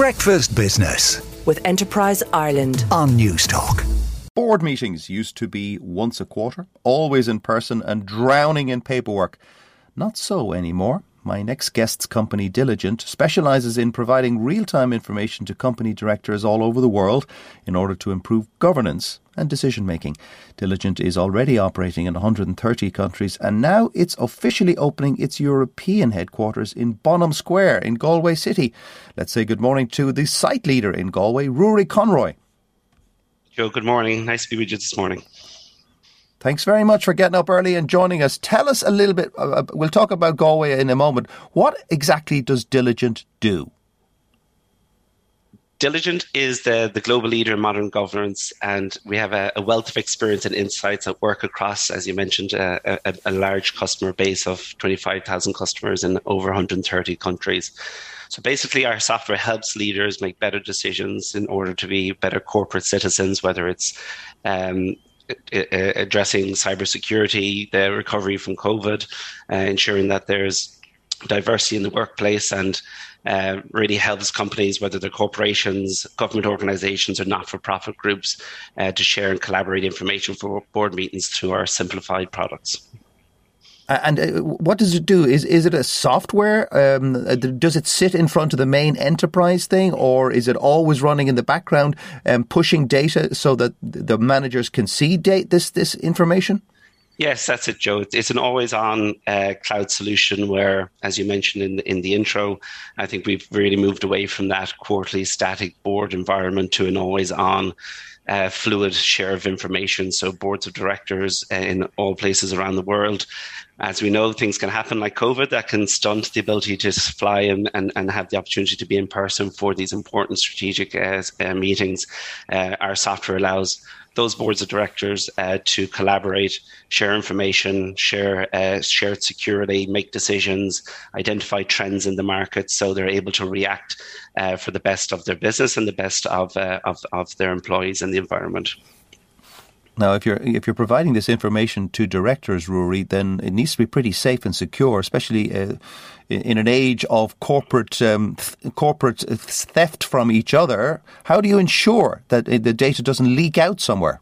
Breakfast Business with Enterprise Ireland on Newstalk. Board meetings used to be once a quarter, always in person and drowning in paperwork. Not so anymore. My next guest's company, Diligent, specialises in providing real time information to company directors all over the world in order to improve governance and decision making. Diligent is already operating in 130 countries and now it's officially opening its European headquarters in Bonham Square in Galway City. Let's say good morning to the site leader in Galway, Rory Conroy. Joe, good morning. Nice to be with you this morning. Thanks very much for getting up early and joining us. Tell us a little bit, uh, uh, we'll talk about Galway in a moment. What exactly does Diligent do? Diligent is the, the global leader in modern governance, and we have a, a wealth of experience and insights that work across, as you mentioned, a, a, a large customer base of 25,000 customers in over 130 countries. So basically, our software helps leaders make better decisions in order to be better corporate citizens, whether it's um, addressing cybersecurity, the recovery from COVID, uh, ensuring that there's diversity in the workplace and uh, really helps companies, whether they're corporations, government organizations, or not for profit groups, uh, to share and collaborate information for board meetings through our simplified products. And uh, what does it do? Is is it a software? Um, uh, does it sit in front of the main enterprise thing, or is it always running in the background and um, pushing data so that the managers can see date this this information? Yes, that's it, Joe. It's an always-on uh, cloud solution where, as you mentioned in the, in the intro, I think we've really moved away from that quarterly static board environment to an always-on uh, fluid share of information. So boards of directors in all places around the world as we know, things can happen like COVID that can stunt the ability to fly and, and, and have the opportunity to be in person for these important strategic uh, uh, meetings. Uh, our software allows those boards of directors uh, to collaborate, share information, share uh, shared security, make decisions, identify trends in the market, so they're able to react uh, for the best of their business and the best of, of, of their employees and the environment. Now, if you're if you're providing this information to directors, Rory, then it needs to be pretty safe and secure, especially uh, in an age of corporate um, th- corporate theft from each other. How do you ensure that uh, the data doesn't leak out somewhere?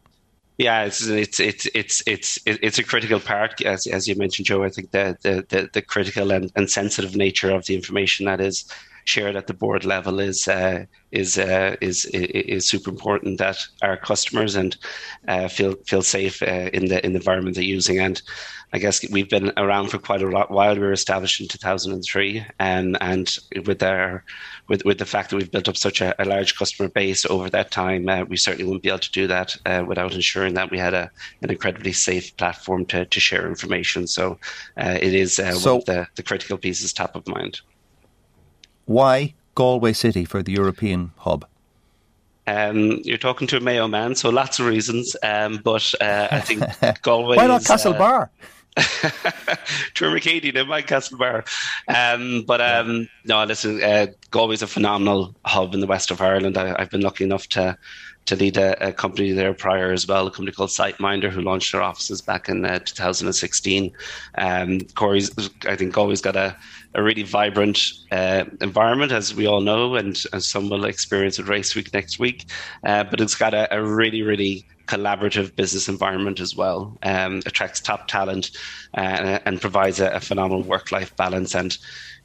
Yeah, it's it's it's it's it's it's a critical part, as as you mentioned, Joe. I think the the the, the critical and, and sensitive nature of the information that is shared at the board level is uh, is, uh, is is super important that our customers and uh, feel feel safe uh, in the in the environment they're using. And I guess we've been around for quite a while. We were established in 2003, and and with our with with the fact that we've built up such a, a large customer base over that time, uh, we certainly wouldn't be able to do that uh, without ensuring that we had a an incredibly safe platform to to share information. So it is so, one of the, the critical pieces top of mind. Why Galway City for the European hub? Um, you're talking to a Mayo man, so lots of reasons. Um, but uh, I think Galway. Why not Castlebar? Uh, McCady, they might Castlebar. Um, but um, no, listen, uh, Galway's a phenomenal hub in the west of Ireland. I, have been lucky enough to to lead a, a, company there prior as well, a company called SiteMinder, who launched their offices back in uh, 2016. Um, Corey's, I think, always got a, a really vibrant uh, environment, as we all know, and, and some will experience at Race Week next week. Uh, but it's got a, a, really, really collaborative business environment as well. Um, attracts top talent uh, and provides a, a phenomenal work-life balance and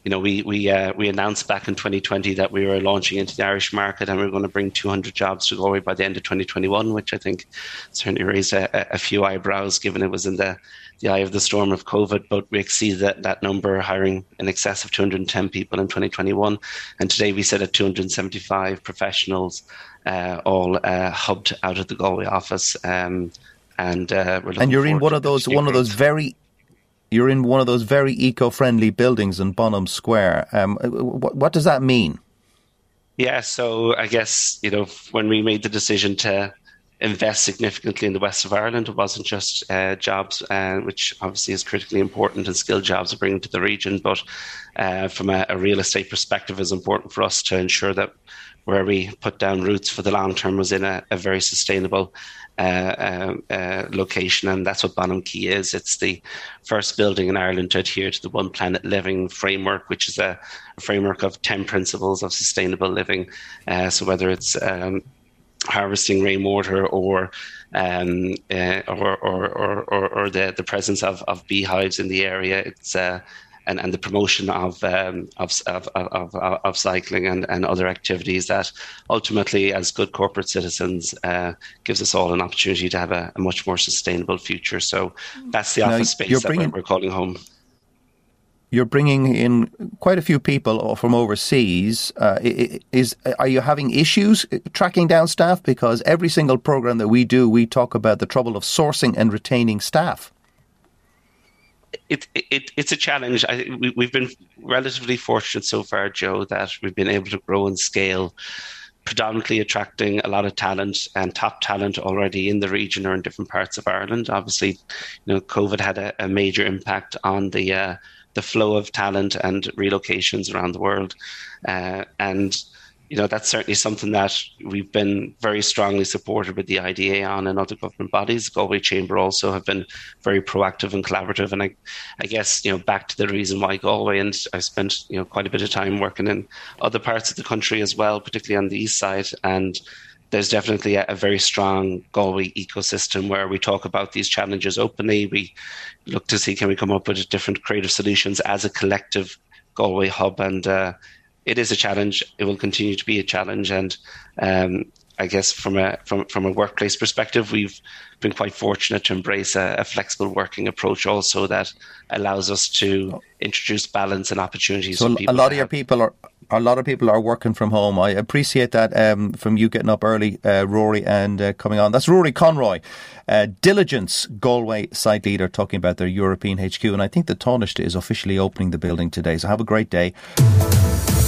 you know, we we uh, we announced back in 2020 that we were launching into the Irish market and we are going to bring 200 jobs to Galway by the end of 2021, which I think certainly raised a, a few eyebrows, given it was in the the eye of the storm of COVID. But we exceeded that, that number, hiring in excess of 210 people in 2021, and today we sit at 275 professionals, uh, all uh, hubbed out of the Galway office. Um, and uh, and you're in one of those one growth. of those very you're in one of those very eco-friendly buildings in Bonham Square. Um, what, what does that mean? Yeah, so I guess you know when we made the decision to invest significantly in the west of Ireland. It wasn't just uh, jobs, uh, which obviously is critically important and skilled jobs are bringing to the region, but uh, from a, a, real estate perspective, it's important for us to ensure that where we put down roots for the long term was in a, a very sustainable uh, uh, uh, location, and that's what Bonham Quay is. It's the first building in Ireland to adhere to the One Planet Living framework, which is a, a framework of 10 principles of sustainable living. Uh, so, whether it's um, harvesting rainwater or um, uh, or, or, or, or, the, the presence of, of beehives in the area. It's uh, and, and the promotion of, um, of, of, of, of, cycling and, and other activities that ultimately, as good corporate citizens, uh, gives us all an opportunity to have a, a, much more sustainable future. So that's the now, office space that bringing, we're, we're calling home you're bringing in quite a few people from overseas. Uh, is are you having issues tracking down staff? Because every single program that we do, we talk about the trouble of sourcing and retaining staff it, it, it's a challenge. I, we, have been relatively fortunate so far, Joe, that we've been able to grow and scale, predominantly attracting a lot of talent and top talent already in the region or in different parts of Ireland. Obviously, you know, COVID had a, a major impact on the uh, the flow of talent and relocations around the world, uh, and you know, that's certainly something that we've been very strongly supported with the IDA on and other government bodies. Galway Chamber also have been very proactive and collaborative. And I, I guess, you know, back to the reason why Galway, and I've spent, you know, quite a bit of time working in other parts of the country as well, particularly on the east side. And there's definitely a, a, very strong Galway ecosystem where we talk about these challenges openly. We look to see can we come up with different creative solutions as a collective Galway hub and uh, it is a challenge. It will continue to be a challenge, and um, I guess from a from from a workplace perspective, we've been quite fortunate to embrace a, a, flexible working approach, also that allows us to introduce balance and opportunities. So a lot of your people are. A lot of people are working from home. I appreciate that um, from you getting up early, uh, Rory, and uh, coming on. That's Rory Conroy, uh, Diligent's Galway site leader, talking about their European HQ. And I think the Taoiseach is officially opening the building today. So have a great day.